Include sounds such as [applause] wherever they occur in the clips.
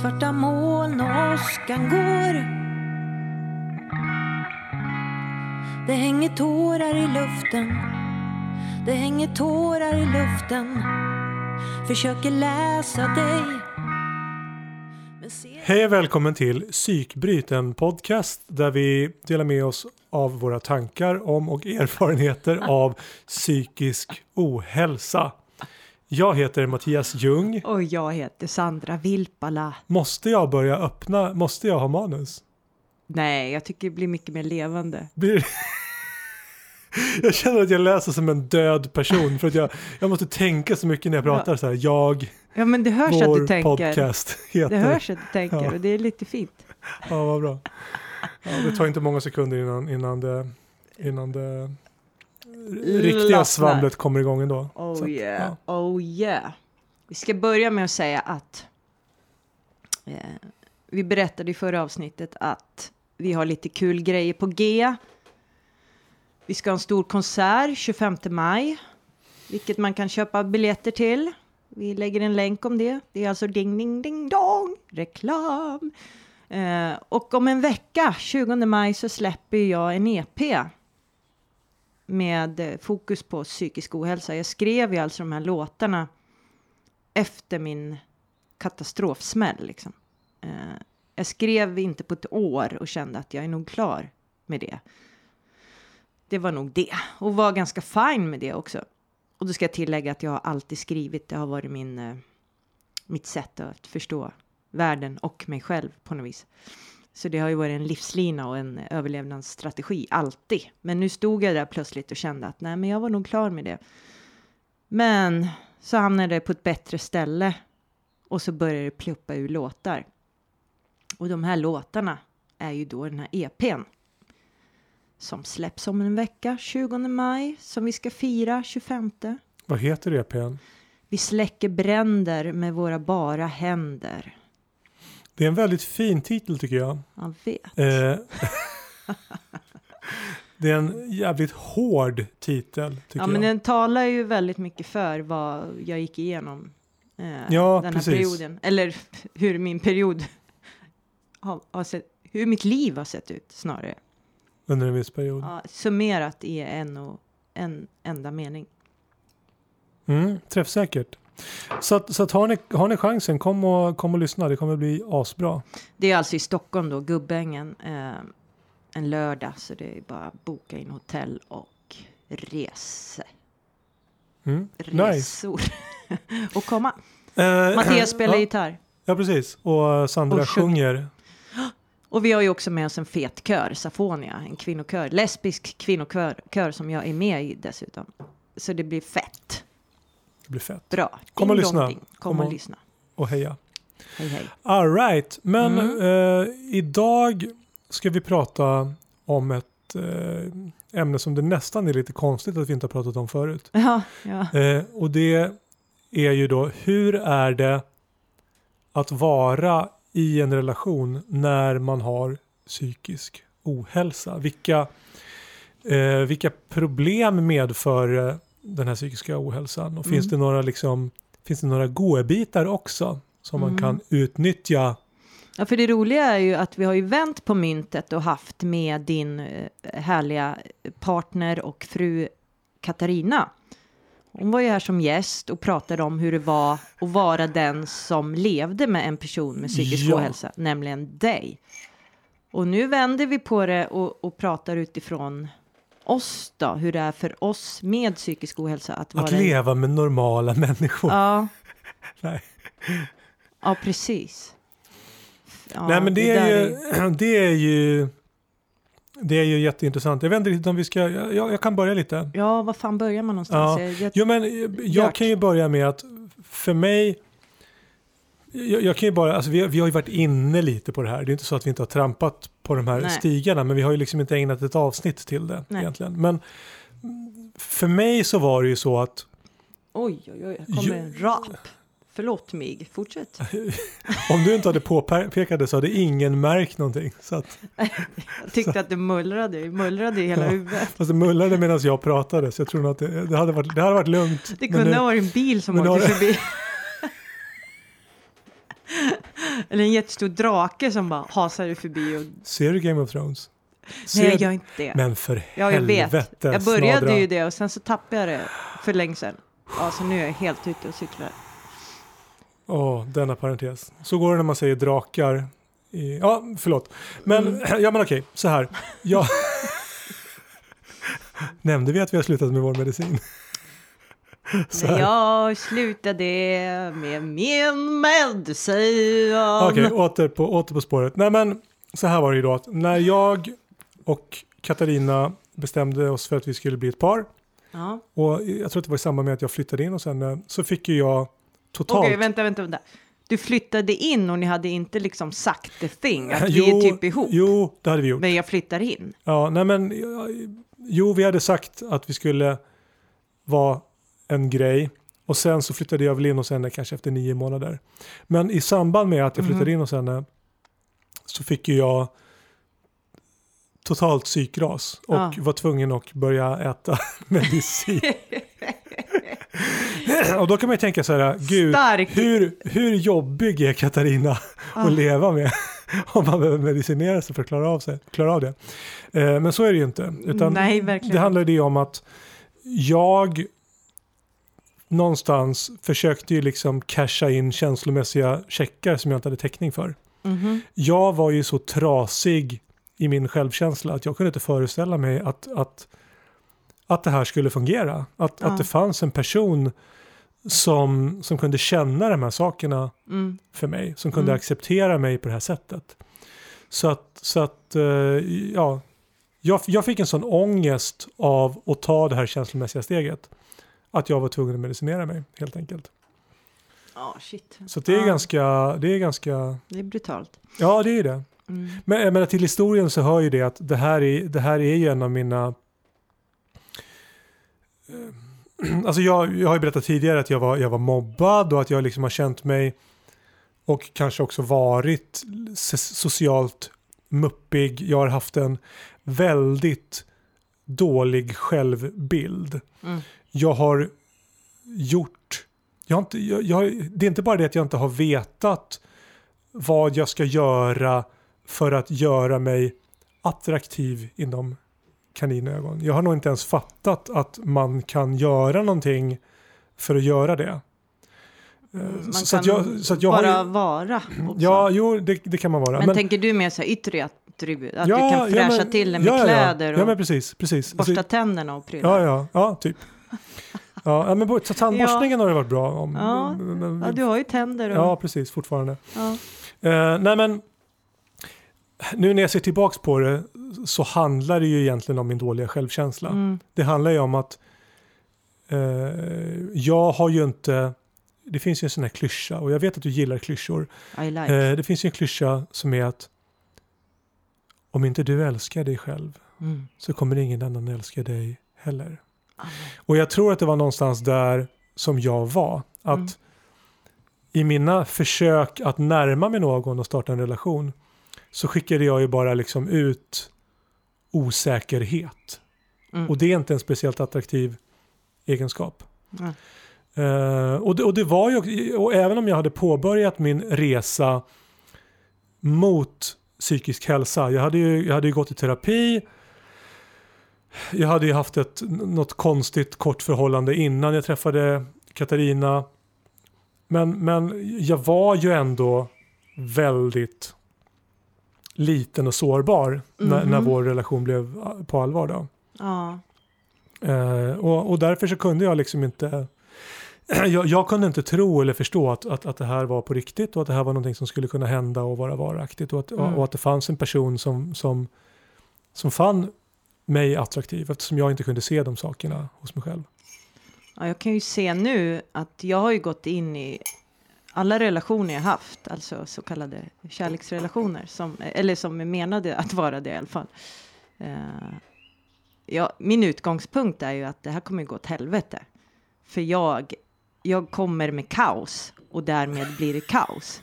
Svarta moln och åskan går. Det hänger tårar i luften. Det hänger tårar i luften. Försöker läsa dig. Ser- Hej och välkommen till Psykbryt, en podcast där vi delar med oss av våra tankar om och erfarenheter av psykisk ohälsa. Jag heter Mattias Ljung. Och jag heter Sandra Vilpala. Måste jag börja öppna? Måste jag ha manus? Nej, jag tycker det blir mycket mer levande. Blir... [laughs] Jag känner att jag läser som en död person för att jag, jag måste tänka så mycket när jag pratar så här. Jag, Ja, men det hörs att vår du tänker. podcast heter. Det hörs att du tänker Ja. och det är lite fint. Ja, vad bra. Ja, det tar inte många sekunder innan, innan det, innan det riktiga Lossnar. svamlet kommer igång ändå. Oh att, yeah, ja. oh yeah. Vi ska börja med att säga att eh, vi berättade i förra avsnittet att vi har lite kul grejer på G. Vi ska ha en stor konsert 25 maj, vilket man kan köpa biljetter till. Vi lägger en länk om det. Det är alltså ding, ding, ding, dong, reklam. Eh, och om en vecka, 20 maj, så släpper jag en EP med eh, fokus på psykisk ohälsa. Jag skrev ju alltså de här låtarna efter min katastrofsmäll. Liksom. Eh, jag skrev inte på ett år och kände att jag är nog klar med det. Det var nog det och var ganska fine med det också. Och då ska jag tillägga att jag har alltid skrivit. Det har varit min, eh, mitt sätt att förstå världen och mig själv på något vis. Så det har ju varit en livslina och en överlevnadsstrategi, alltid. Men nu stod jag där plötsligt och kände att nej, men jag var nog klar med det. Men så hamnade jag på ett bättre ställe och så började det pluppa ur låtar. Och de här låtarna är ju då den här EPn som släpps om en vecka, 20 maj, som vi ska fira 25. Vad heter EPn? Vi släcker bränder med våra bara händer. Det är en väldigt fin titel tycker jag. Jag vet. Eh, [laughs] det är en jävligt hård titel tycker Ja, men jag. den talar ju väldigt mycket för vad jag gick igenom eh, Ja, den här precis. perioden. Eller hur min period har, har sett, hur mitt liv har sett ut snarare. Under en viss period. Ja, summerat i en och en enda mening. Mm, träffsäkert. Så, att, så att har, ni, har ni chansen, kom och, kom och lyssna. Det kommer bli asbra. Det är alltså i Stockholm då, Gubbängen, eh, en lördag. Så det är bara boka in hotell och rese, Mm, nice. resor [laughs] och komma. Eh, Mattias [clears throat] spelar ja, gitarr. Ja, precis. Och Sandra Och sjunger. sjunger. Och vi har ju också med oss en fet kör, Safonia, en kvinnokör, lesbisk kvinnokör kör som jag är med i dessutom. Så det blir fett. Det blir fett. Bra. Kom och lyssna. Kom, Kom och och- lyssna. Och heja. Hej hej. All right. Men Mm. eh, idag ska vi prata om ett eh, ämne som det nästan är lite konstigt att vi inte har pratat om förut. Ja, ja. Eh, och det är ju då hur är det att vara i en relation när man har psykisk ohälsa? Vilka, eh, vilka problem medför eh, den här psykiska ohälsan? Och finns Mm. det några liksom, finns det några godbitar också som man Mm. kan utnyttja? ja, för det roliga är ju att vi har ju vänt på myntet och haft med din eh, härliga partner och fru Katarina. Hon var ju här som gäst och pratade om hur det var att vara den som levde med en person med psykisk Ja. ohälsa, nämligen dig. Och nu vänder vi på det och, och pratar utifrån oss då, hur det är för oss med psykisk ohälsa att. Att leva med normala människor. Ja. [laughs] Nej. ja, precis. Ja, Nej men det, är där ju, [clears throat] det är ju det är ju jätteintressant. Jag vet inte riktigt om vi ska, jag, jag kan börja lite. Ja, var fan börjar man någonstans? Ja. Jag, jag, Jo men eh, jag Gört. kan ju börja med att för mig jag, jag kan ju bara, alltså vi, vi har ju varit inne lite på det här. Det är inte så att vi inte har trampat på de här Nej. stigarna men vi har ju liksom inte ägnat ett avsnitt till det Nej. egentligen. Men för mig så var det ju så att oj, oj, oj, här kommer en rap. Förlåt mig, fortsätt. [laughs] om du inte hade påpekat det så hade ingen märkt någonting. Så att, Jag tyckte att det mullrade, mullrade i hela Ja. huvudet. fast det mullrade medan jag pratade så jag tror nog att det, det, hade, varit, det hade varit lugnt. Det kunde nu- ha varit en bil som åkte förbi. [laughs] [laughs] Eller en jättestor drake som bara hasade förbi. Och... Ser du Game of Thrones? Ser Nej, jag gör inte det. Men för Ja, jag vet. helvete. Jag började snadra. ju det och sen så tappade jag det för länge sedan. Ja, så nu är jag helt ute och cyklar. Åh, denna parentes. Så går det när man säger drakar. I, ja, förlåt. Men, Mm. [clears throat] ja, men okej, så här. Jag... [laughs] Nämnde vi att vi har slutat med vår medicin? [laughs] Så När jag slutade med min medicin. Okej, åter, på, åter på spåret. Nej men, så här var det ju då att när jag och Katarina bestämde oss för att vi skulle bli ett par Ja. och jag tror att det var i samband med att jag flyttade in och sen eh, så fick ju jag totalt... Okej, vänta, vänta, vänta. Du flyttade in och ni hade inte liksom sagt the thing, att [laughs] vi jo, är typ ihop. Jo, det hade vi gjort. Men jag flyttar in. Ja, nej men, jo, vi hade sagt att vi skulle vara en grej och sen så flyttade jag väl in hos henne kanske efter nio månader. Men i samband med att jag flyttade in hos henne så fick ju jag totalt psykras och Ja. var tvungen att börja äta [laughs] medicin. [laughs] och då kan man ju tänka så här, gud, Stark. hur, hur jobbig är Katarina Ah. att leva med [laughs] om man behöver medicinera sig för att klara av, sig, klara av det. Eh, men så är det ju inte. Utan Nej, verkligen. det handlar ju om att jag någonstans försökte ju liksom casha in känslomässiga checkar som jag inte hade täckning för. Mhm. Jag var ju så trasig i min självkänsla att jag kunde inte föreställa mig att, att, att det här skulle fungera. Att, Ja. att det fanns en person som, som kunde känna de här sakerna Mm. för mig, som kunde Mm. acceptera mig på det här sättet. Så att, så att eh, ja, jag, jag fick en sån ångest av att ta det här känslomässiga steget. Att jag var tvungen att medicinera mig helt enkelt. Ja, shit. Så det är Ja. ganska, det är ganska, Det är brutalt. ja det är det. Mm. Men jag menar, till historien så hör ju det att det här är, det här är ju en av mina [clears throat] Alltså jag, jag har ju berättat tidigare att jag var, jag var mobbad och att jag liksom har känt mig och kanske också varit socialt muppig. Jag har haft en väldigt dålig självbild. Mm. Jag har gjort, jag har inte, jag, jag, det är inte bara det att jag inte har vetat vad jag ska göra för att göra mig attraktiv inom kaninögon. Jag har nog inte ens fattat att man kan göra någonting för att göra det. Eh, Man så, kan jag, så jag bara har ju, vara också. Ja, jo, det, det kan man vara. men, tänker du mer så här yttre attribut? Att du kan fräscha men- till det med ja, ja, kläder Ja, och men precis. precis. borsta Alltså, tänderna och prylar? ja, ja, ja, typ. [laughs] Ja, ja, men så tandborstningen har det varit bra om. Ja. Men- Ja, du har ju tänder och... ja, precis, fortfarande. Ja. Eh, nej men, nu när jag ser tillbaks på det så handlar det ju egentligen om min dåliga självkänsla. Mm. Det handlar ju om att eh, jag har ju inte, det finns ju en sån här klyscha och jag vet att du gillar klyschor. I like. Eh, det finns ju en klyscha som är att om inte du älskar dig själv Mm. så kommer ingen annan älska dig heller. Och jag tror att det var någonstans där som jag var. Att Mm. i mina försök att närma mig någon och starta en relation så skickade jag ju bara liksom ut osäkerhet. Mm. Och det är inte en speciellt attraktiv egenskap. Mm. Eh, och, det, och det var ju, och även om jag hade påbörjat min resa mot psykisk hälsa, jag hade ju, jag hade ju gått i terapi, jag hade ju haft ett något konstigt kort förhållande innan jag träffade Katarina. Men, men jag var ju ändå väldigt liten och sårbar när, Mhm. när vår relation blev på allvar. Då. Ja. Eh, och, och därför så kunde jag liksom inte [clears throat] jag, jag kunde inte tro eller förstå att, att, att det här var på riktigt och att det här var någonting som skulle kunna hända och vara varaktigt och att, Mm. och att det fanns en person som, som, som fann mig attraktiv eftersom jag inte kunde se de sakerna hos mig själv. ja, jag kan ju se nu att jag har ju gått in i alla relationer jag haft, alltså så kallade kärleksrelationer, som, eller som är menade att vara det i alla fall. Uh, ja, min utgångspunkt är ju att det här kommer gå åt helvete. För jag, jag kommer med kaos och därmed blir det kaos.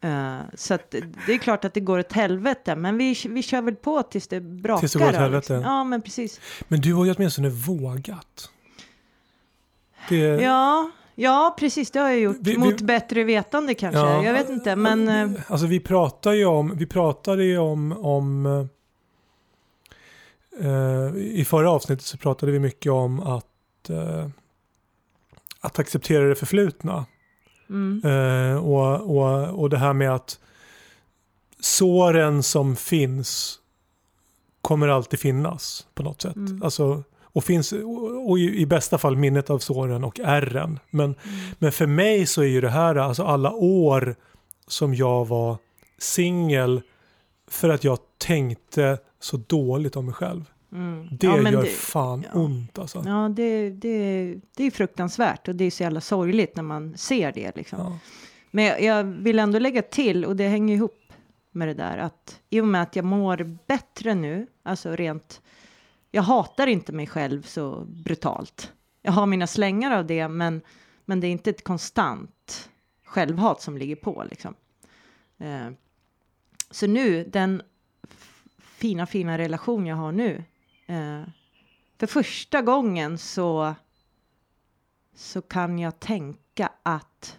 Eh, så att det- är klart att det går åt helvete, men vi, vi kör väl på tills det brakar. Tills det går åt då, helvete. Liksom. Ja, men precis. Men du har ju åtminstone vågat. Det, Ja, Ja, precis, det har jag gjort. Vi- vi- Mot bättre vetande kanske. Ja. Jag vet inte, men... eh, Alltså vi pratar ju om, vi pratade ju om, om eh, i förra avsnittet så pratade vi mycket om att, eh, att acceptera det förflutna. Mm, Eh, och, och, och det här med att såren som finns kommer alltid finnas på något sätt. Mm. Alltså, och finns och, och i, i bästa fall minnet av såren och ärren. Men, mm, men för mig så är ju det här alltså alla år som jag var singel för att jag tänkte så dåligt om mig själv. Mm. Det Ja, gör det- fan ja. ont alltså. Ja, det, det, det är fruktansvärt och det är så jävla sorgligt när man ser det. Liksom. Ja. Men jag, jag vill ändå lägga till, och det hänger ihop med det där, att i och med att jag mår bättre nu, alltså rent, jag hatar inte mig själv så brutalt. Jag har mina slängar av det, men, men det är inte ett konstant självhat som ligger på liksom. Eh, så nu, den fina, fina relation jag har nu, Eh, för första gången så, så kan jag tänka att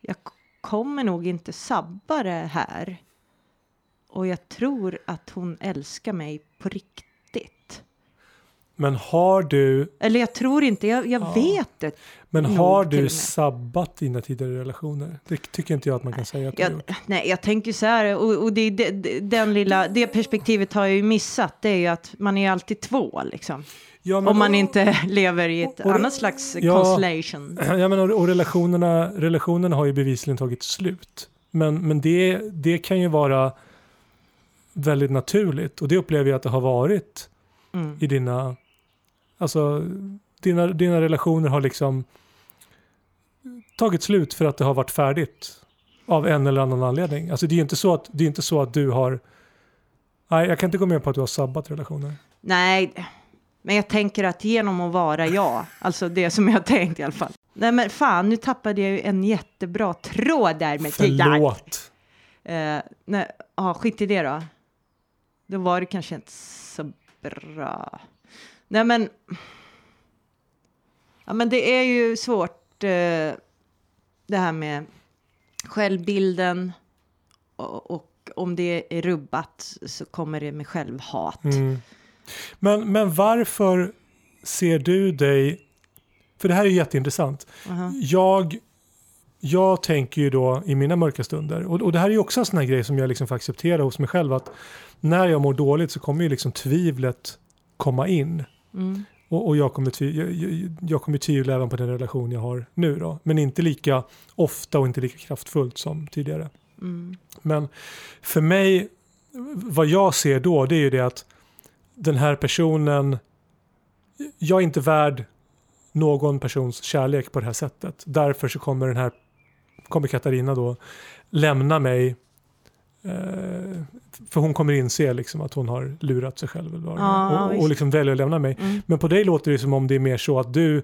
jag kommer nog inte sabba det här. Och jag tror att hon älskar mig på riktigt. Men har du, Eller jag tror inte, jag, jag Ja. vet det. men har du sabbat dina tidigare relationer? Det tycker inte jag att man kan säga att du Jag, gjort. nej, jag tänker så här, och, och det, det, den lilla, det perspektivet har jag ju missat, det är ju att man är alltid två liksom. Ja, Om man inte [laughs] lever i ett och- annat slags ja. constellation. [clears throat] Ja, men och, och relationerna, relationerna har ju bevisligen tagit slut. Men, men det, det kan ju vara väldigt naturligt och det upplever jag att det har varit Mm. i dina, alltså dina, dina relationer har liksom tagit slut för att det har varit färdigt av en eller annan anledning. Alltså det är ju inte så att, det är inte så att du har, nej jag kan inte gå med på att du har sabbat relationer. Nej, men jag tänker att genom att vara jag, alltså det som jag tänkt i alla fall. Nej men fan, nu tappade jag ju en jättebra tråd där med tiden. Förlåt. Eh, nej, ja, skit i det då. Då var det kanske inte så bra. Nej men, ja men det är ju svårt eh, det här med självbilden och, och om det är rubbat så kommer det med självhat. Mm. Men, men varför ser du dig, för det här är jätteintressant. Aha. Jag, jag tänker ju då i mina mörka stunder, och, och det här är ju också en sån här grej som jag liksom får acceptera hos mig själv, att när jag mår dåligt så kommer ju liksom tvivlet komma in. Mm. Och, och jag, kommer tvi, jag, jag, jag kommer tvivla även på den relation jag har nu då. Men inte lika ofta och inte lika kraftfullt som tidigare. Mm. Men för mig, vad jag ser då, det är ju det att den här personen, jag är inte värd någon persons kärlek på det här sättet. Därför så kommer den här, kommer Katarina då lämna mig. Eh, för hon kommer inse liksom att hon har lurat sig själv eller vad och, och liksom väljer att lämna mig. Mm. Men på dig låter det som om det är mer så att du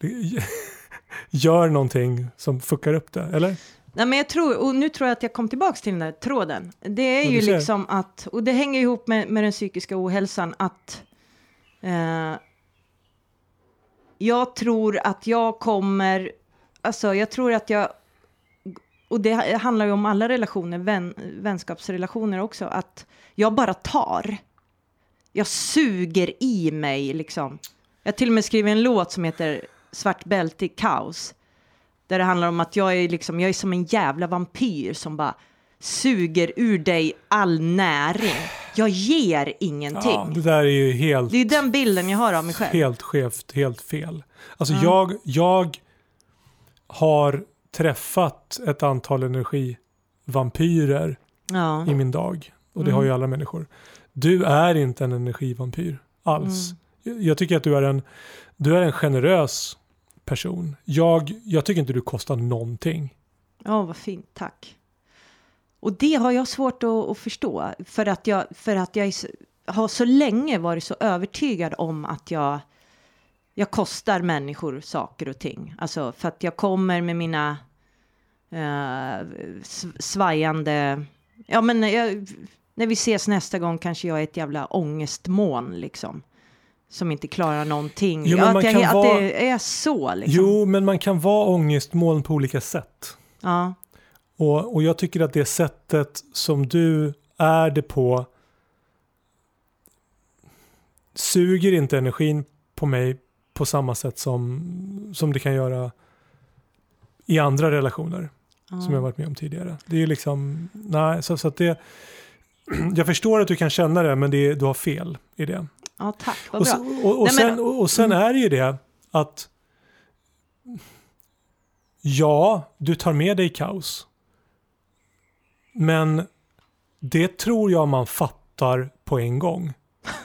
[laughs] gör någonting som fuckar upp det, eller? Nej, men jag tror, och nu tror jag att jag kom tillbaka till den där tråden. Det är ju liksom att, och det hänger ihop med, med den psykiska ohälsan, att eh, jag tror att jag kommer, alltså jag tror att jag, och det handlar ju om alla relationer, vän, vänskapsrelationer också, att jag bara tar. Jag suger i mig liksom. Jag till och med skrivit en låt som heter Svart bälte i kaos. Där det handlar om att jag är, liksom, jag är som en jävla vampyr som bara suger ur dig all näring. Jag ger ingenting. Ja, det där är ju helt... Det är den bilden jag har av mig själv. Helt skevt, helt fel. Alltså Ja. jag, jag har träffat ett antal energivampyrer Ja. i min dag. Och det Mm. har ju alla människor. Du är inte en energivampyr alls. Mm. Jag- tycker att du är en, du är en generös person. Jag, jag tycker inte du kostar någonting. Ja, vad fint, tack. Och det har jag svårt att, att förstå, för att jag, för att jag är har så länge varit så övertygad om att jag, jag kostar människor saker och ting. Alltså för att jag kommer med mina eh, sv- svajande, ja men jag, när vi ses nästa gång kanske jag är ett jävla ångestmoln liksom. som inte klarar någonting. Jo, att, jag, att vara- det är så liksom. Jo, men man kan vara ångestmoln på olika sätt. Ja, Och, och jag tycker att det sättet som du är det på suger inte energin på mig på samma sätt som, som det kan göra i andra relationer ja. som jag varit med om tidigare. Det är liksom, nej, så, så att det, [clears throat] jag förstår att du kan känna det, men det, du har fel i det. ja tack, vad Och, bra. och, och, Nej, men- sen, och, och sen är det ju det att ja, du tar med dig kaos. Men det tror jag man fattar på en gång.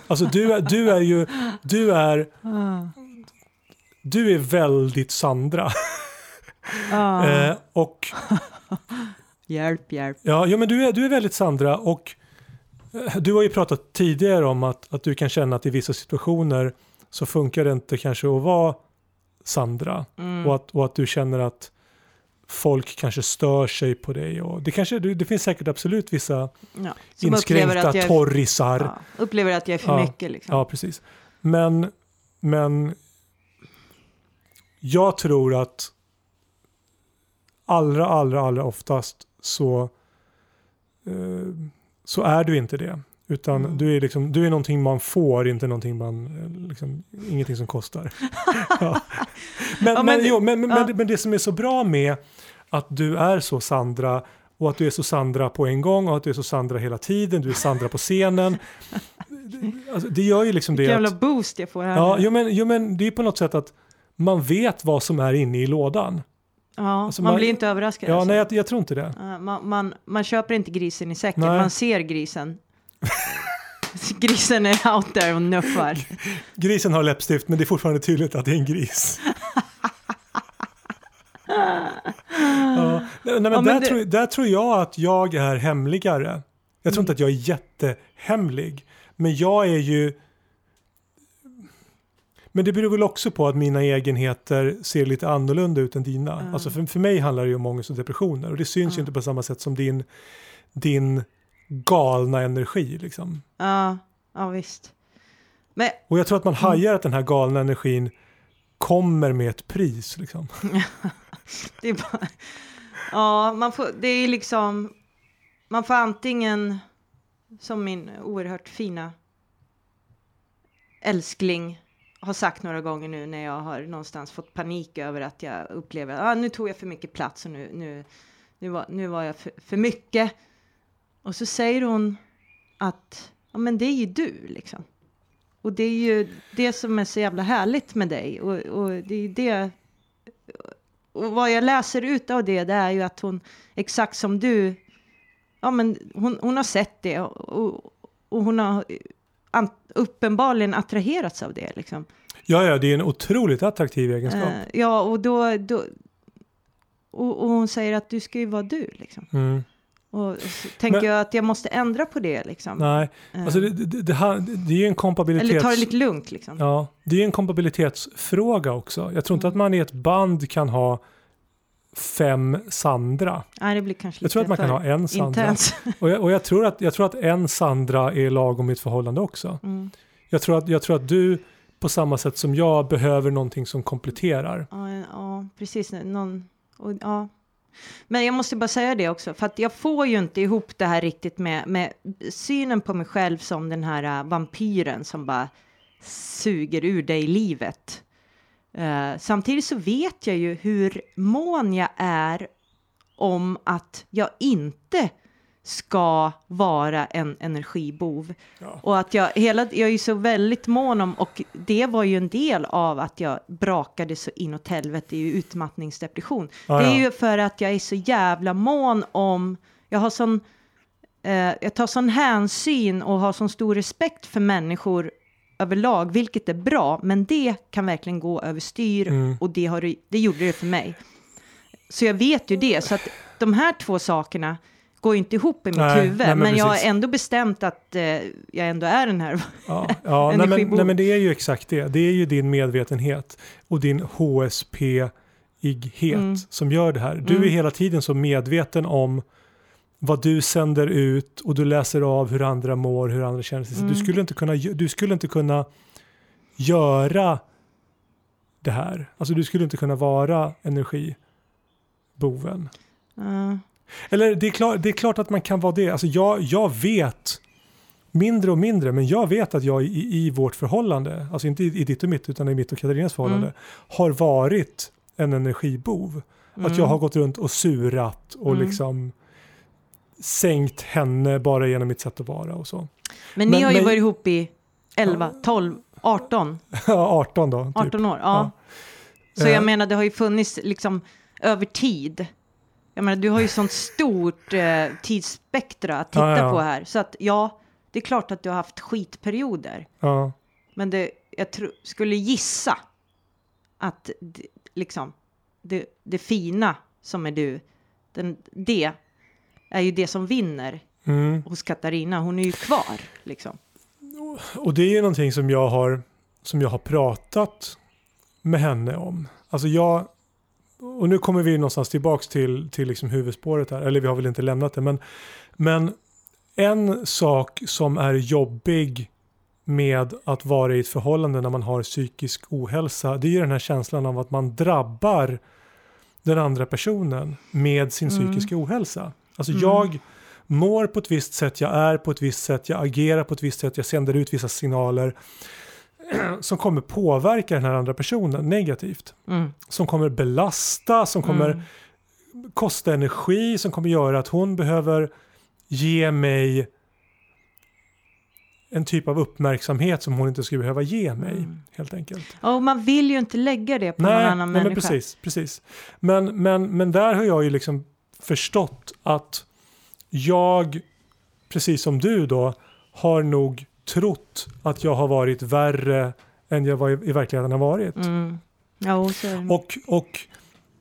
Alltså du är, du är ju, du är, [laughs] Ah. Du är väldigt Sandra. Ah. [laughs] Eh, och [laughs] Hjälp, hjälp. Ja, ja men du är, du är väldigt Sandra och eh, du har ju pratat tidigare om att, att du kan känna att i vissa situationer så funkar det inte kanske att vara Sandra Mm. och, att, och att du känner att folk kanske stör sig på dig. Och det, kanske, det finns säkert absolut vissa Ja. Inskränkta torrisar. ja, upplever att jag är för Ja. mycket liksom. Ja, precis. Men, men jag tror att allra, allra, allra oftast så, eh, så är du inte det. Utan Mm. du, är liksom, du är någonting man får, inte någonting man, eh, liksom, ingenting som kostar. [laughs] ja. men, Ja, men, men- jo, men, men, ja. men, men det som är så bra med att du är så Sandra och att du är så Sandra på en gång och att du är så Sandra hela tiden, du är Sandra på scenen. [laughs] Alltså, det gör ju liksom det Vilken jävla boost jag får här. Ja, jo men, jo men det är på något sätt att man vet vad som är inne i lådan. ja alltså man, man- blir inte överraskad. Ja, alltså. nej jag, jag tror inte det. Man, man, man köper inte grisen i säcken, Nej. man ser grisen. [laughs] grisen är out there och nuffar. Grisen har läppstift men det är fortfarande tydligt att det är en gris. [laughs] ja. Nej, men Ja, där, det- tror, där tror jag att jag är hemligare. Jag tror inte att jag är jättehemlig. Men jag är ju... Men det beror väl också på att mina egenheter ser lite annorlunda ut än dina. Mm. Alltså för, för mig handlar det ju om ångest och depressioner. Och det syns ju Ja. inte på samma sätt som din, din galna energi. Liksom. Ja, ja visst. Men Och jag tror att man Mm. hajar att den här galna energin kommer med ett pris. Liksom. [laughs] det är bara... Ja, man får, det är liksom... Man får antingen, som min oerhört fina älskling har sagt några gånger nu när jag har någonstans fått panik över att jag upplever att ah, nu tog jag för mycket plats och nu, nu, nu, var, nu var jag för, för mycket. Och så säger hon att ja, men det är ju du liksom. Och det är ju det som är så jävla härligt med dig. Och, och det är det och vad jag läser ut av det, det är ju att hon, exakt som du, ja men hon, hon har sett det och, och, och hon har uppenbarligen attraherats av det liksom. Ja, ja, det är en otroligt attraktiv egenskap. Eh, ja, och då, då och, och hon säger att du ska ju vara du liksom. Mm. Och så tänker Men- jag att jag måste ändra på det liksom. Nej, Eh, alltså det, det, det, här- det är ju en kompabilitets... Eller ta det lite lugnt liksom. Ja, det är en kompabilitetsfråga också. Jag tror inte Mm. att man i ett band kan ha fem Sandra. Nej, det blir kanske Jag tror att man kan ha en Sandra. intens. [laughs] Och jag, och jag, tror att, jag tror att en Sandra är lagom i ett förhållande också. Mm. Jag tror, att, jag tror att du på samma sätt som jag behöver någonting som kompletterar. Ja, ja precis. Någon, och, ja. Men jag måste bara säga det också, för att jag får ju inte ihop det här riktigt med, med synen på mig själv som den här äh, vampyren som bara suger ur dig livet. Eh, samtidigt så vet jag ju hur mån jag är om att jag inte ska vara en energibov. Ja. Och att jag, hela, jag är ju så väldigt mån om, och det var ju en del av att jag brakade så inåt helvete i utmattningsdepression. Ja, det är ja. ju för att jag är så jävla mån om, jag har sån, eh, jag tar sån hänsyn och har sån stor respekt för människor överlag, vilket är bra, men det kan verkligen gå överstyr Mm. och det, har, det- gjorde det för mig. Så jag vet ju det, så att de här två sakerna går ju inte ihop i mitt Nej, huvud, nej, men men, jag har ändhet bestämt att eh, jag ändå är den här. [laughs] Ja, ja nej, men, nej, men det är ju exakt det. Det är ju din medvetenhet och din HSP-ighet Mm. som gör det här. Du är Mm. hela tiden så medveten om vad du sänder ut och du läser av hur andra mår, hur andra känner sig. Mm. Du, skulle inte kunna, du skulle inte kunna göra det här. Alltså du skulle inte kunna vara energiboven. Ja. Eller det är, klart, det är klart att man kan vara det. Alltså jag, jag vet mindre och mindre, men jag vet att jag i, i vårt förhållande, alltså inte i, i ditt och mitt utan i mitt och Katarinas förhållande, Mm. har varit en energibov. Att jag har gått runt och surat och Mm. liksom sänkt henne bara genom mitt sätt att vara och så. Men ni Men- har ju men- varit ihop i 11, 12, 18, Ja, 18 [laughs] då. Typ. 18 år. Ja. Så Eh. jag menar, det har ju funnits liksom över tid. Jag menar, du har ju sånt stort eh, tidsspektra att titta Ja, ja. på här. Så att ja, det är klart att du har haft skitperioder. Ja. Men det, jag tro, skulle gissa att liksom, det, det fina som är du, den, det är ju det som vinner Mm. hos Katarina. Hon är ju kvar liksom. Och det är ju någonting som jag har, som jag har pratat med henne om. Alltså jag, och nu kommer vi någonstans tillbaks till, till liksom huvudspåret här, eller vi har väl inte lämnat det, men, men en sak som är jobbig med att vara i ett förhållande när man har psykisk ohälsa, det är ju den här känslan av att man drabbar den andra personen med sin Mm. psykiska ohälsa. Alltså Mm. jag mår på ett visst sätt, jag är på ett visst sätt, jag agerar på ett visst sätt, jag sänder ut vissa signaler [clears throat] som kommer påverka den här andra personen negativt. Mm. Som kommer belasta, som kommer Mm. kosta energi, som kommer göra att hon behöver ge mig en typ av uppmärksamhet som hon inte skulle behöva ge mig. Mm. Helt enkelt. Ja, och man vill ju inte lägga det på någon Nej, annan nej men människa. precis. precis. Men, men, men där har jag ju liksom förstått att jag, precis som du då, har nog trott att jag har varit värre än jag var i, i verkligheten har varit. Mm. Ja, och. Och,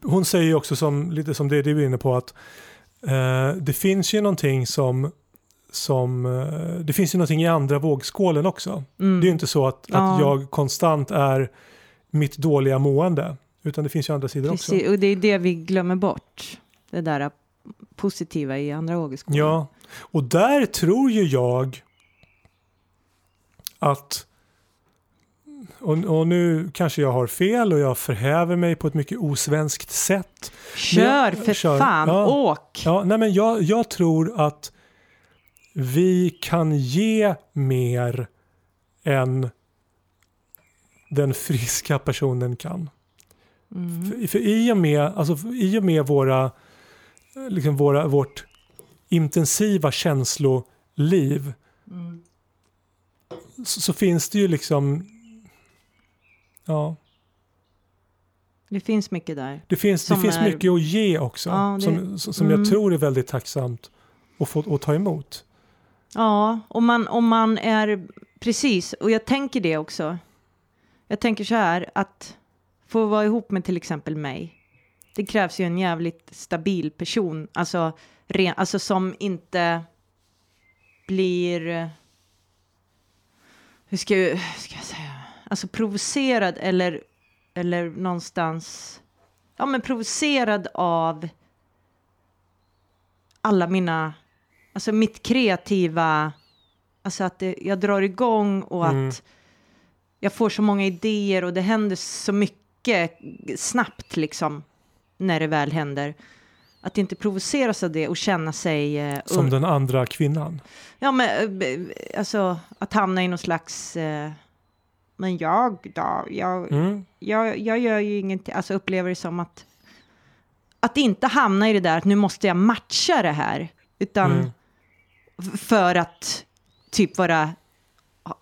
hon säger ju också som, lite som det du är inne på att eh, det finns ju någonting som, som eh, det finns ju någonting i andra vågskålen också. Mm. Det är ju inte så att, Ja. att jag konstant är mitt dåliga mående. Utan det finns ju andra sidor Precis, också. och det är det vi glömmer bort. Det där positiva i andra vågskålar. Ja, och där tror ju jag att och, och nu kanske jag har fel och jag förhäver mig på ett mycket osvenskt sätt. Kör jag- för kör. fan, Ja. åk! Ja, nej men jag, jag tror att vi kan ge mer än den friska personen kan. Mm. För, för i, och med, alltså, i och med våra, liksom våra, vårt intensiva känsloliv Mm. så, så finns det ju liksom Ja, Det finns mycket där. det finns, det finns är- mycket att ge också. Ja, det- som som mm. jag tror är väldigt tacksamt att få att ta emot. Ja, om man, om man är precis, och jag tänker det också. Jag tänker så här att få vara ihop med till exempel mig. Det krävs ju en jävligt stabil person, alltså, ren, alltså som inte blir, hur ska, jag, hur ska jag säga, alltså provocerad eller, eller någonstans, ja men provocerad av alla mina alltså mitt kreativa, alltså att det, jag drar igång och Mm. att jag får så många idéer och det händer så mycket snabbt liksom när det väl händer. Att inte provoceras av det och känna sig... Eh, Som den andra kvinnan. Ja, men eh, alltså att hamna i någon slags... Eh, men jag då? Jag, Mm. jag, jag gör ju ingenting, alltså upplever det som att... Att inte hamna i det där att nu måste jag matcha det här. Utan Mm. för att typ vara,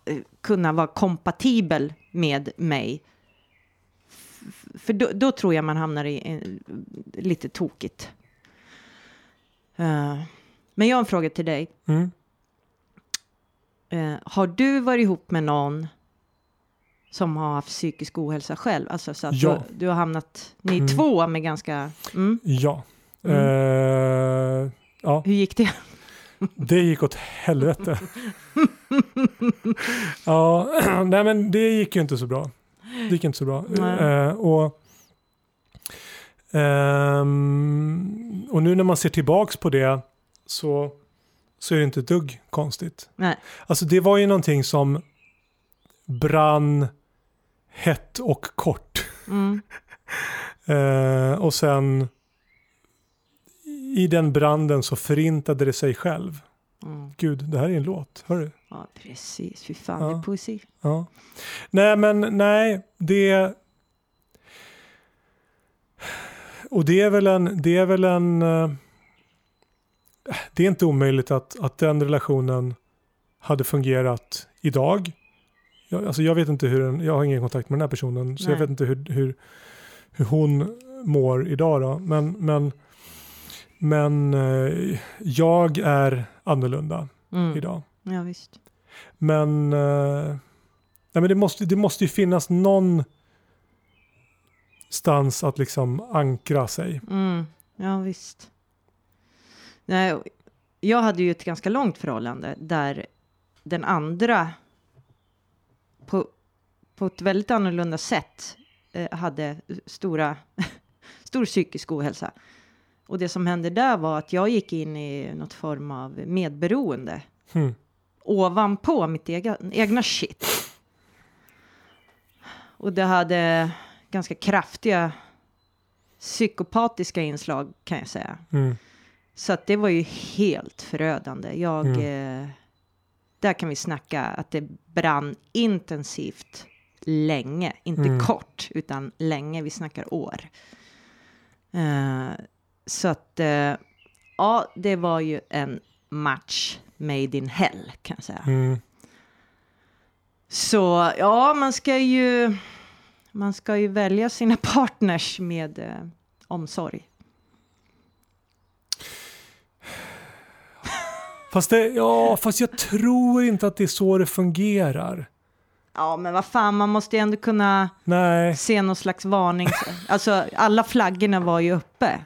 eh, kunna vara kompatibel med mig. För då, då tror jag man hamnar i eh, lite tokigt. Eh, men jag har en fråga till dig. Mm. Eh, har du varit ihop med någon som har haft psykisk ohälsa själv? Alltså så att Ja. du, du har hamnat, ni Mm. två med ganska... Mm. Ja. Mm. Eh, ja, Hur gick det? det gick åt helvete. [laughs] ja, [clears throat] nej men det gick ju inte så bra. Det gick inte så bra. Eh, och, ehm, och nu när man ser tillbaks på det så, så är det inte ett dugg konstigt. Nej. Alltså det var ju någonting som brann hett och kort. Mm. [laughs] Eh, och sen i den branden så förintade det sig själv. Mm. Gud, det här är en låt. Hör du? Ja, precis. Fy fan, Ja. det är poesi. Ja. Nej, men nej, det... Och det är väl en... Det är väl en... eh, Det är inte omöjligt att, att den relationen hade fungerat idag. Jag, alltså jag vet inte hur den, jag har ingen kontakt med den här personen så jag vet inte hur, hur, hur hon mår idag då. Men, men, men eh, jag är annorlunda Mm. idag. Ja, visst. Men, eh, nej, men det, måste, det måste ju finnas någon stans att liksom ankra sig. Mm. Ja, visst. Nej, jag hade ju ett ganska långt förhållande där den andra på, på ett väldigt annorlunda sätt eh, hade stora, [laughs] stor psykisk ohälsa. Och det som hände där var att jag gick in i något form av medberoende Hmm. Ovanpå mitt ega, egna shit. Och det hade ganska kraftiga psykopatiska inslag kan jag säga. Mm. Så att det var ju helt förödande. Jag, Mm. eh, där kan vi snacka att det brann intensivt länge, inte Mm. kort utan länge. Vi snackar år. Eh, så att eh, ja, det var ju en match made in hell kan jag säga. Mm. Så ja, man ska ju man ska ju välja sina [laughs] partners med eh, omsorg. Fast, det, ja, fast jag tror inte att det är så det fungerar. Ja, men vad fan, man måste ju ändå kunna Nej. se någon slags varning. Alltså, alla flaggorna var ju uppe,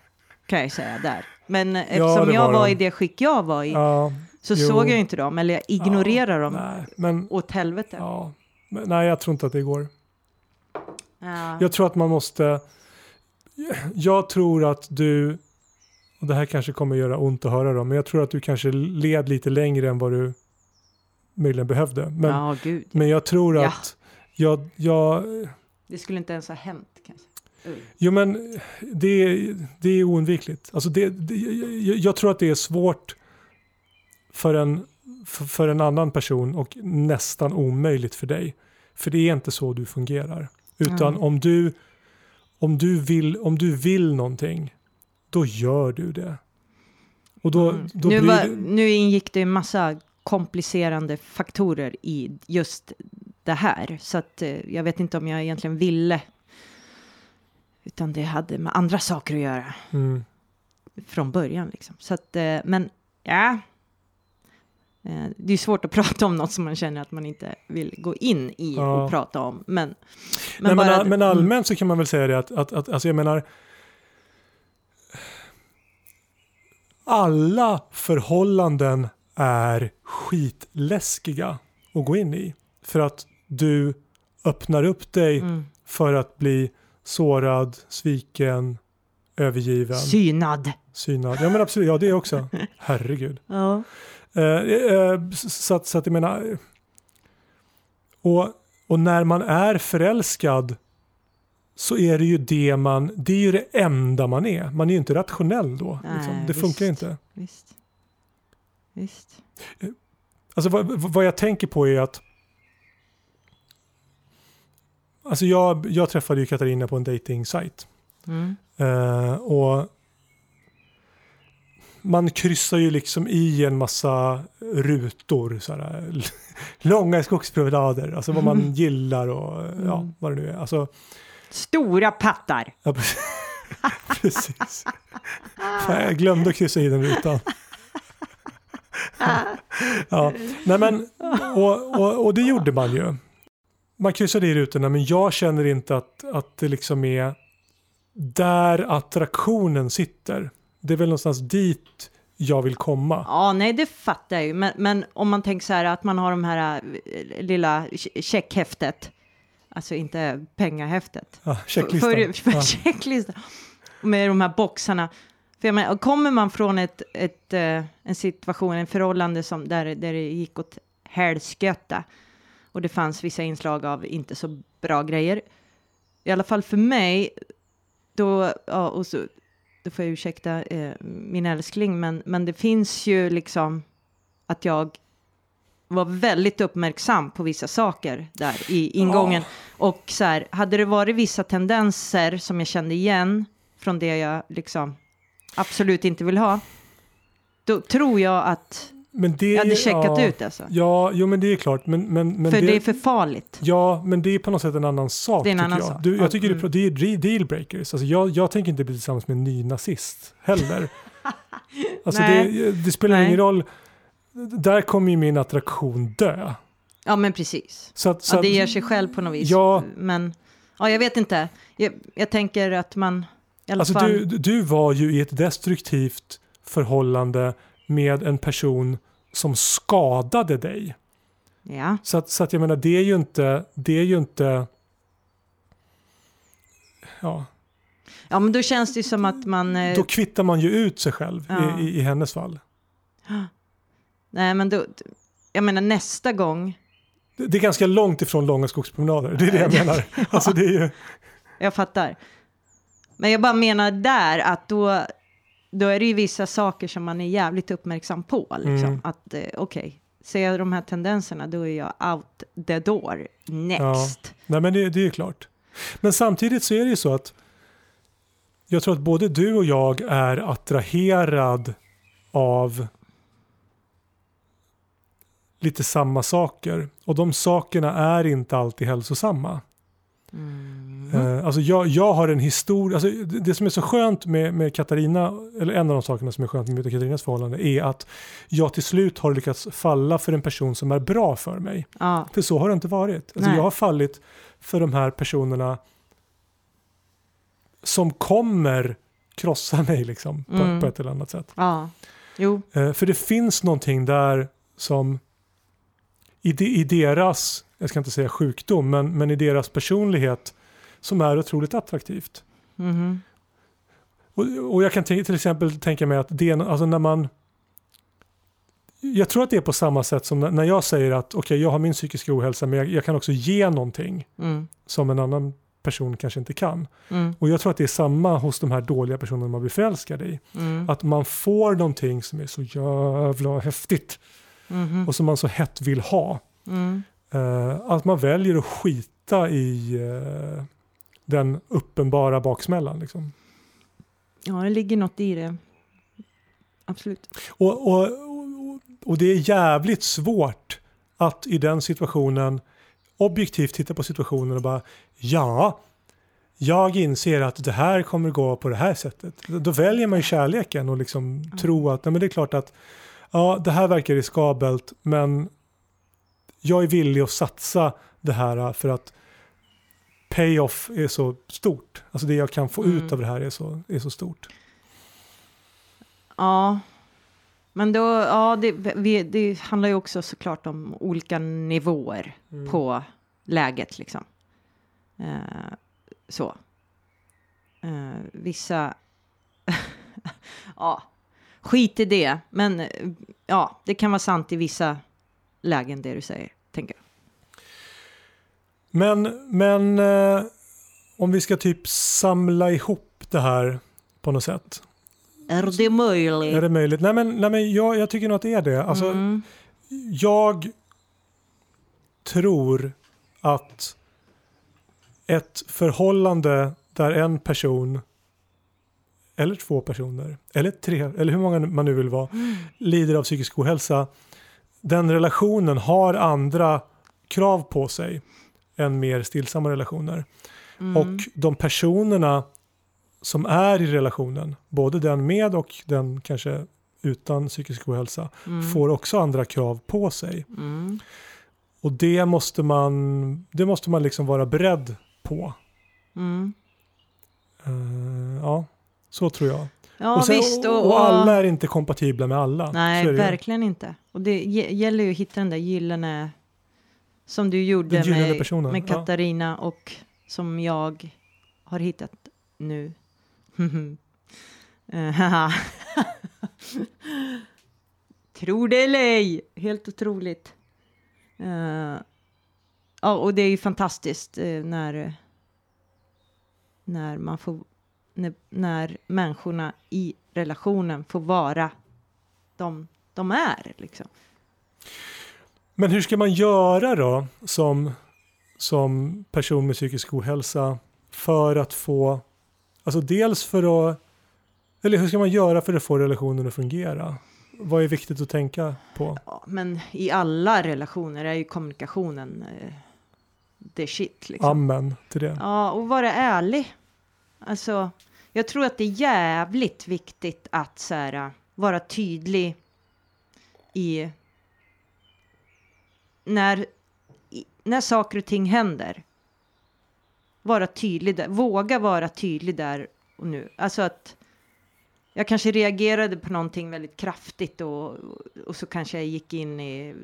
kan jag säga där. Men eftersom jag var var de. i det skick jag var i, Ja, så jo. såg jag inte dem, eller jag ignorerar dem nej, men, åt helvete. ja, men, nej, jag tror inte att det går. Ja. Jag tror att man måste... Jag tror att du, och det här kanske kommer göra ont att höra då, men jag tror att du kanske led lite längre än vad du möjligen behövde. Men, ja, gud. men jag tror Ja. att jag, jag, Det skulle inte ens ha hänt, kanske. Jo men det, det är oundvikligt. Alltså det, det, jag, jag tror att det är svårt för en, för, för en annan person och nästan omöjligt för dig. För det är inte så du fungerar. Utan Mm. om, du, om, du vill, om du vill någonting, då gör du det. Och då, Mm. då nu, blir var, det... nu ingick det en massa komplicerande faktorer i just det här. Så att eh, jag vet inte om jag egentligen ville. Utan det hade med andra saker att göra Mm, från början. Liksom. Så att, eh, men ja. Eh, Det är svårt att [laughs] prata om något som man känner att man inte vill gå in i Ja. och prata om. Men, Nej, men, bara- all- men mm. allmänt så kan man väl säga det att, att, att alltså jag menar alla förhållanden är skitläskiga att gå in i. För att du öppnar upp dig Mm. för att bli sårad, sviken, övergiven, Synad. synad. Ja men absolut, ja det också. [laughs] Herregud. Ja. Eh, eh, så, att, så att jag menar, eh, och, och när man är förälskad så är det ju det man, det är ju det enda man är. Man är ju inte rationell då. Nej, liksom. Det funkar visst. inte. Visst. Visst. Alltså vad, vad jag tänker på är att Alltså jag, jag träffade ju Katarina på en dating Mm. Eh, och man kryssar ju liksom i en massa rutor. Så här, [laughs] långa skogspromenader, alltså vad man gillar och ja, Mm. vad det nu är. Alltså, Stora pattar. ja, precis. [laughs] Fan, jag glömde att kryssa i den rutan. [laughs] ja, nej men, och, och, och det gjorde man ju. Man kryssade i rutorna men jag känner inte att, att det liksom är där attraktionen sitter. Det är väl någonstans dit jag vill komma. Ja, nej, det fattar jag ju. Men, men om man tänker så här att man har de här äh, lilla ch- checkhäftet. Alltså inte pengahäftet. Ja, checklistan. För, för Ja. checklistan. Med de här boxarna. För jag menar, kommer man från ett, ett, eh, en situation, en förhållande som där, där det gick åt helskotta. och det fanns vissa inslag av inte så bra grejer. I alla fall för mig, då, ja, och så, då får jag ursäkta eh, min älskling, men, men det finns ju liksom att jag var väldigt uppmärksam på vissa saker där i ingången. Och så här, hade det varit vissa tendenser som jag kände igen från det jag liksom absolut inte vill ha, då tror jag att Men det, jag hade checkat ja, ut alltså. Ja, jo men det är klart. Men, men, men för det, är för farligt. Ja, men det är på något sätt en annan sak Det är en annan jag. sak. Du, Ja, jag tycker mm. det, är- det är dealbreakers. Alltså jag, jag tänker inte bli tillsammans med en ny nazist heller. [laughs] alltså det, det spelar Nej. ingen roll. Där kommer ju min attraktion dö. Ja, men precis. Så att, så Ja, det ger sig själv på något vis. Ja. Men ja, jag vet inte. Jag, jag tänker att man Alltså fall... du, du var ju i ett destruktivt förhållande med en person som skadade dig. Ja, Så att, så att jag menar, det är ju inte, det är ju inte, ja, ja, men då känns det som att man... Eh, då kvittar man ju ut sig själv Ja. i, i, i hennes fall. nej, men då... Jag menar nästa gång, Det, det är ganska långt ifrån långa skogspromenader, det är det jag menar. Alltså det är ju, [laughs] jag fattar. Men jag bara menar där att då, då är det ju vissa saker som man är jävligt uppmärksam på. Liksom. Mm. Att eh, okej, ser jag de här tendenserna då är jag out the door next. nej men det, det är ju klart. Men samtidigt så är det ju så att jag tror att både du och jag är attraherad av lite samma saker. Och de sakerna är inte alltid hälsosamma. Mm. Eh, alltså jag, jag har en historia, alltså det, som är så skönt med, med Katarina, eller en av de sakerna som är skönt med Katarinas förhållande är att jag till slut har lyckats falla för en person som är bra för mig. Ja, För så har det inte varit. Alltså Nej. jag har fallit för de här personerna som kommer krossa [laughs] mig liksom, på, Mm. på ett eller annat sätt. ja, Eh, för det finns någonting där som i, de, i deras, jag ska inte säga sjukdom, men, men i deras personlighet som är otroligt attraktivt. mhm, Och, och jag kan till exempel tänka mig att det alltså när man jag tror att det är på samma sätt som när- jag säger att okej, jag har min psykiska ohälsa men jag, jag kan också ge någonting mm, som en annan person kanske inte kan. mm, Och jag tror att det är samma hos de här dåliga personerna man blir förälskad i. mm, Att man får någonting som är så jävla häftigt mhm, och som man så hett vill ha. Mm. Eh, att man väljer att skita i eh, den uppenbara baksmällan. Liksom. Ja, det ligger något i det. Absolut. Och, och, och, det är jävligt svårt att i den situationen objektivt titta på situationen och bara ja, jag inser att det här kommer gå på det här sättet. Då väljer man ju kärleken och liksom tro att nej, men det är klart att ja, det här verkar riskabelt men jag är villig att satsa det här för att payoff är så stort. Alltså det jag kan få Mm. ut av det här är så, är så stort. Ja, men då, ja, det, vi, det handlar ju också såklart om olika nivåer Mm. på läget liksom. Eh, så. Eh, vissa, [laughs] ja, skit i det, men eh, ja, det kan vara sant i vissa lägen det du säger, tänker jag. Men, men eh, om vi ska typ samla ihop det här på något sätt. Är det möjligt? Är det möjligt? Nej men, nej, men jag, jag tycker nog att det är det. Alltså, mm. Jag tror att ett förhållande där en person eller två personer, eller tre, eller hur många man nu vill vara, lider av psykisk ohälsa. Den relationen har andra krav på sig än mer stillsamma relationer. Mm. Och de personerna som är i relationen, både den med och den kanske utan psykisk ohälsa, Mm. får också andra krav på sig. Mm. Och det måste man, det måste man liksom vara beredd på. Eh, ja, så tror jag. Ja, och, sen, visst. och, och alla är inte kompatibla med alla. Nej, verkligen inte. Och det gäller ju att hitta den där gyllene som du gjorde med, personen, med ja. Katarina och som jag har hittat nu. [laughs] [laughs] Tror det eller ej, helt otroligt. Eh, ja, och det är ju fantastiskt eh, när, när man får, när, när människorna i relationen får vara de de är. Liksom. Men hur ska man göra då som, som person med psykisk ohälsa för att få, alltså dels för att, eller hur ska man göra för att få relationen att fungera? Vad är viktigt att tänka på? Ja, men i alla relationer är ju kommunikationen eh, the shit. Liksom. Amen till det. Ja, och vara ärlig. Alltså, jag tror att det är jävligt viktigt att så här, äh, vara tydlig i när, i, när saker och ting händer. Vara tydlig där, våga vara tydlig där och nu. Alltså att jag kanske reagerade på någonting väldigt kraftigt och, och så kanske jag gick in i...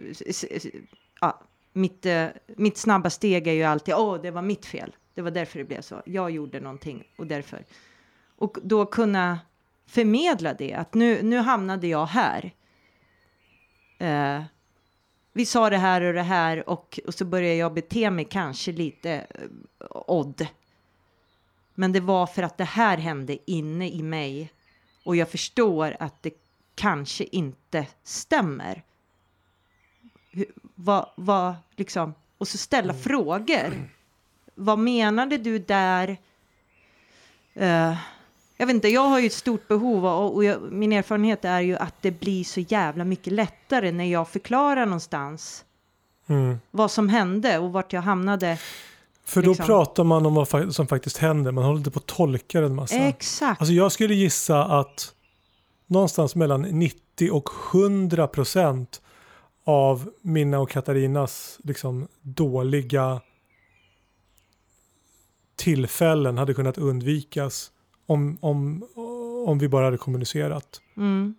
Ja, mitt, äh, mitt snabba steg är ju alltid åh, det var mitt fel. Det var därför det blev så. Jag gjorde någonting och därför. Och då kunna förmedla det, att nu, nu hamnade jag här. Eh, vi sa det här och det här och, och så började jag bete mig kanske lite eh, odd. Men det var för att det här hände inne i mig och jag förstår att det kanske inte stämmer. vad, vad, liksom, och så ställa mm. frågor. Vad menade du där? Uh, jag vet inte, jag har ju ett stort behov och, och jag, min erfarenhet är ju att det blir så jävla mycket lättare när jag förklarar någonstans mm. vad som hände och vart jag hamnade. För liksom. då pratar man om vad som faktiskt händer, man håller inte på att tolka en massa. Exakt. Alltså jag skulle gissa att någonstans mellan 90 och 100 procent av mina och Katarinas liksom dåliga tillfällen hade kunnat undvikas om, om, om vi bara hade kommunicerat. Mm.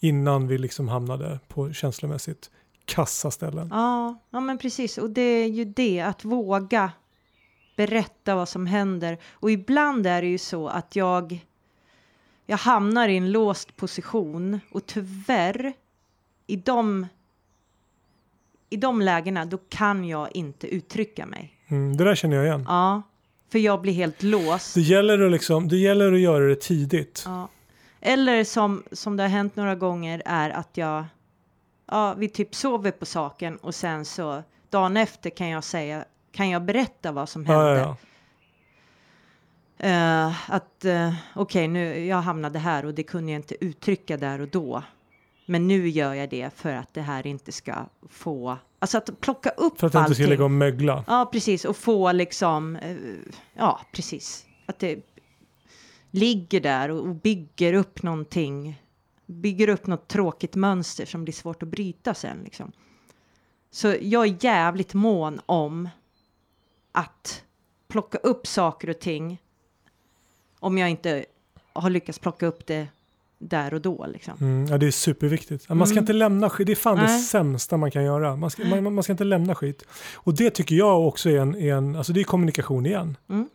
Innan vi liksom hamnade på känslomässigt kassa ställen. Ja, ja, men precis. Och det är ju det, att våga berätta vad som händer. Och ibland är det ju så att jag, jag hamnar i en låst position och tyvärr i de, i de lägena då kan jag inte uttrycka mig. Mm, det där känner jag igen. Ja, för jag blir helt låst. Det gäller att, liksom, det gäller att göra det tidigt. Ja. Eller som, som det har hänt några gånger är att jag, ja, vi typ sover på saken och sen så dagen efter kan jag säga, kan jag berätta vad som hände. Ja, ja, Uh, att uh, okej, okay, nu jag hamnade här och det kunde jag inte uttrycka där och då. Men nu gör jag det för att det här inte ska få Alltså att plocka upp För att det inte ska ligga och mögla. Ja, precis. Och få liksom, eh, ja, precis. Att det ligger där och bygger upp någonting. Bygger upp något tråkigt mönster som blir svårt att bryta sen liksom. Så jag är jävligt mån om att plocka upp saker och ting. Om jag inte har lyckats plocka upp det där och då. Liksom. Mm, ja, det är superviktigt. Man ska mm. inte lämna skit. Det är fan Nej. det sämsta man kan göra. Man ska, man, man, ska inte lämna skit. Och det tycker jag också är en, är en alltså det är kommunikation igen. Mm.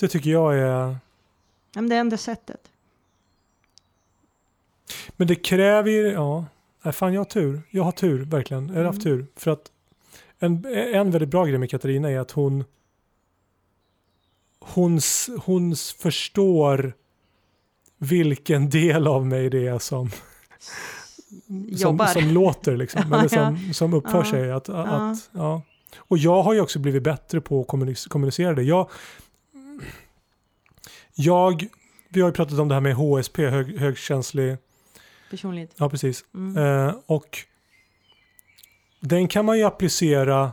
Det tycker jag är... Ja, men det enda sättet. Men det kräver ju, ja, Nej, fan jag har tur. Jag har tur, verkligen. Jag har haft mm. tur. För att en, en väldigt bra grej med Katarina är att hon hon, hon förstår vilken del av mig det är som, som, som, låter liksom, eller [laughs] som, som uppför ja. sig. Att, att, ja. Och jag har ju också blivit bättre på att kommunicera det. Jag, jag, vi har ju pratat om det här med HSP, hög, högkänslig personlighet. Ja, precis. Mm. Eh, och den kan man ju applicera,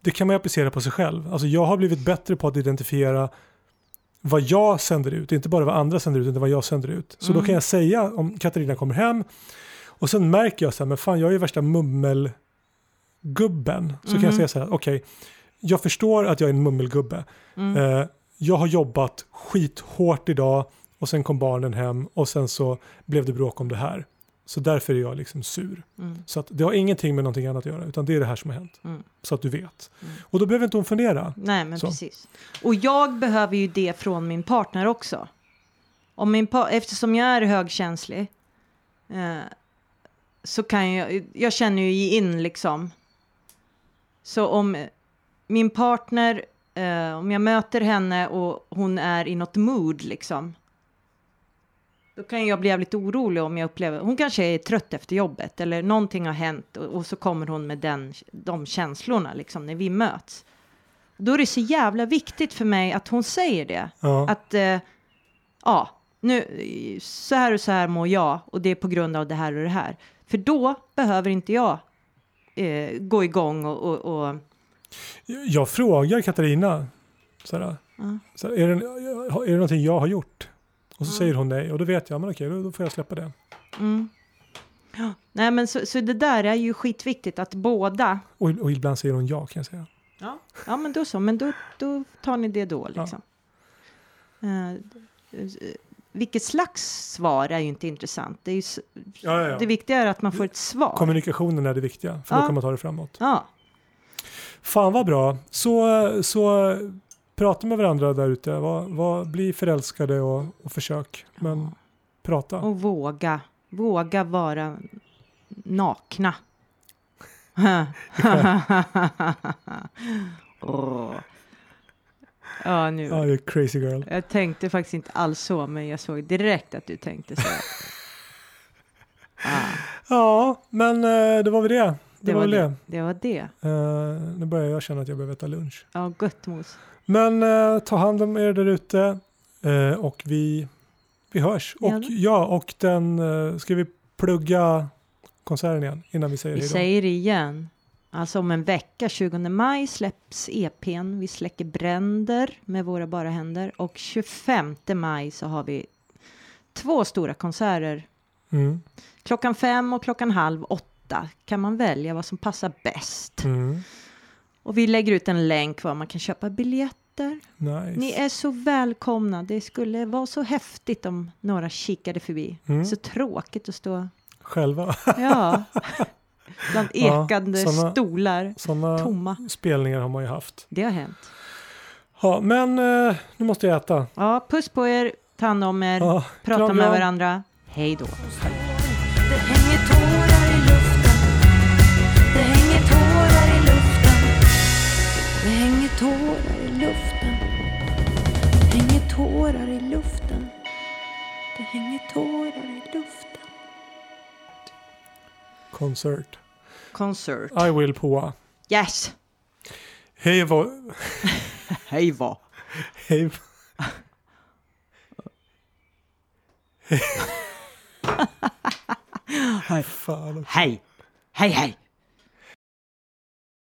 det kan man ju applicera på sig själv. Alltså jag har blivit bättre på att identifiera vad jag sänder ut, inte bara vad andra sänder ut, utan vad jag sänder ut. Så mm. då kan jag säga om Katarina kommer hem och sen märker jag så här, men fan jag är ju värsta mummelgubben. Så mm. kan jag mm. säga så här, okej, okay, jag förstår att jag är en mummelgubbe. Mm. Eh, jag har jobbat skithårt idag och sen kom barnen hem och sen så blev det bråk om det här. Så därför är jag liksom sur. Mm. Så att det har ingenting med någonting annat att göra, utan det är det här som har hänt. Mm. Så att du vet. Mm. Och då behöver inte hon fundera. Nej, men så. precis. Och jag behöver ju det från min partner också. Om min pa eftersom jag är högkänslig eh, så kan jag, jag känner ju in liksom. Så om, min partner, eh, om jag möter henne och hon är i något mood liksom. Då kan jag bli jävligt orolig om jag upplever, hon kanske är trött efter jobbet eller någonting har hänt och, och så kommer hon med den, de känslorna liksom när vi möts. Då är det så jävla viktigt för mig att hon säger det. Ja. Att, eh, ja, nu, så här och så här mår jag och det är på grund av det här och det här. För då behöver inte jag eh, gå igång och, och, och Jag frågar Katarina, såhär, Ja. är, det, är det någonting jag har gjort? Och så Ja. säger hon nej och då vet jag, men okej, då, då får jag släppa det. mm. ja. Nej, men så, så det där är ju skitviktigt att båda Och, och ibland säger hon ja kan jag säga. Ja, ja men då så. Men då, då tar ni det då Ja. liksom. Eh, eh, vilket slags svar är ju inte intressant. Det, är ju, Ja, ja, det viktiga är att man får ett svar. Kommunikationen är det viktiga, för då kan man ta det framåt. Ja, Fan vad bra. Så, så prata med varandra där ute. Var, var, bli förälskade och, och försök. Men prata. och våga. Våga vara nakna. [laughs] Åh. Ja, nu. Ja, you're crazy girl. Jag tänkte faktiskt inte alls så, men jag såg direkt att du tänkte så. Ah, Ja, men eh, det var väl det. Det, var väl det. Det var det. Eh, nu börjar jag känna att jag behöver äta lunch. Ja, gött mos. Men eh, ta hand om er där ute eh, och vi, vi hörs. Och ja, och den, eh, ska vi plugga konserten igen innan vi säger Vi hej då? säger det igen. Alltså om en vecka, 20 maj, släpps EPn. Vi släcker bränder med våra bara händer. Och 25 maj så har vi två stora konserter. Mm. Klockan fem och klockan halv åtta kan man välja vad som passar bäst. Mm. Och vi lägger ut en länk var man kan köpa biljetter. Nice. Ni är så välkomna. Det skulle vara så häftigt om några kikade förbi. Mm. Så tråkigt att stå, Själva. ja, [laughs] bland Ja, ekande såna- stolar Sådana tomma. spelningar har man ju haft. Det har hänt. Ja, men eh, nu måste jag äta. Ja, puss på er, ta hand om er, Ja, prata kram, med kram. varandra. Hej då. Det tårar i luften Det hänger tårar i luften Det hänger tårar i luften Concert. Concert. I will på. Yes! Hej vad... [laughs] Hej vad. [laughs] Hej. Hej. Fan. Hej. Hej, hej.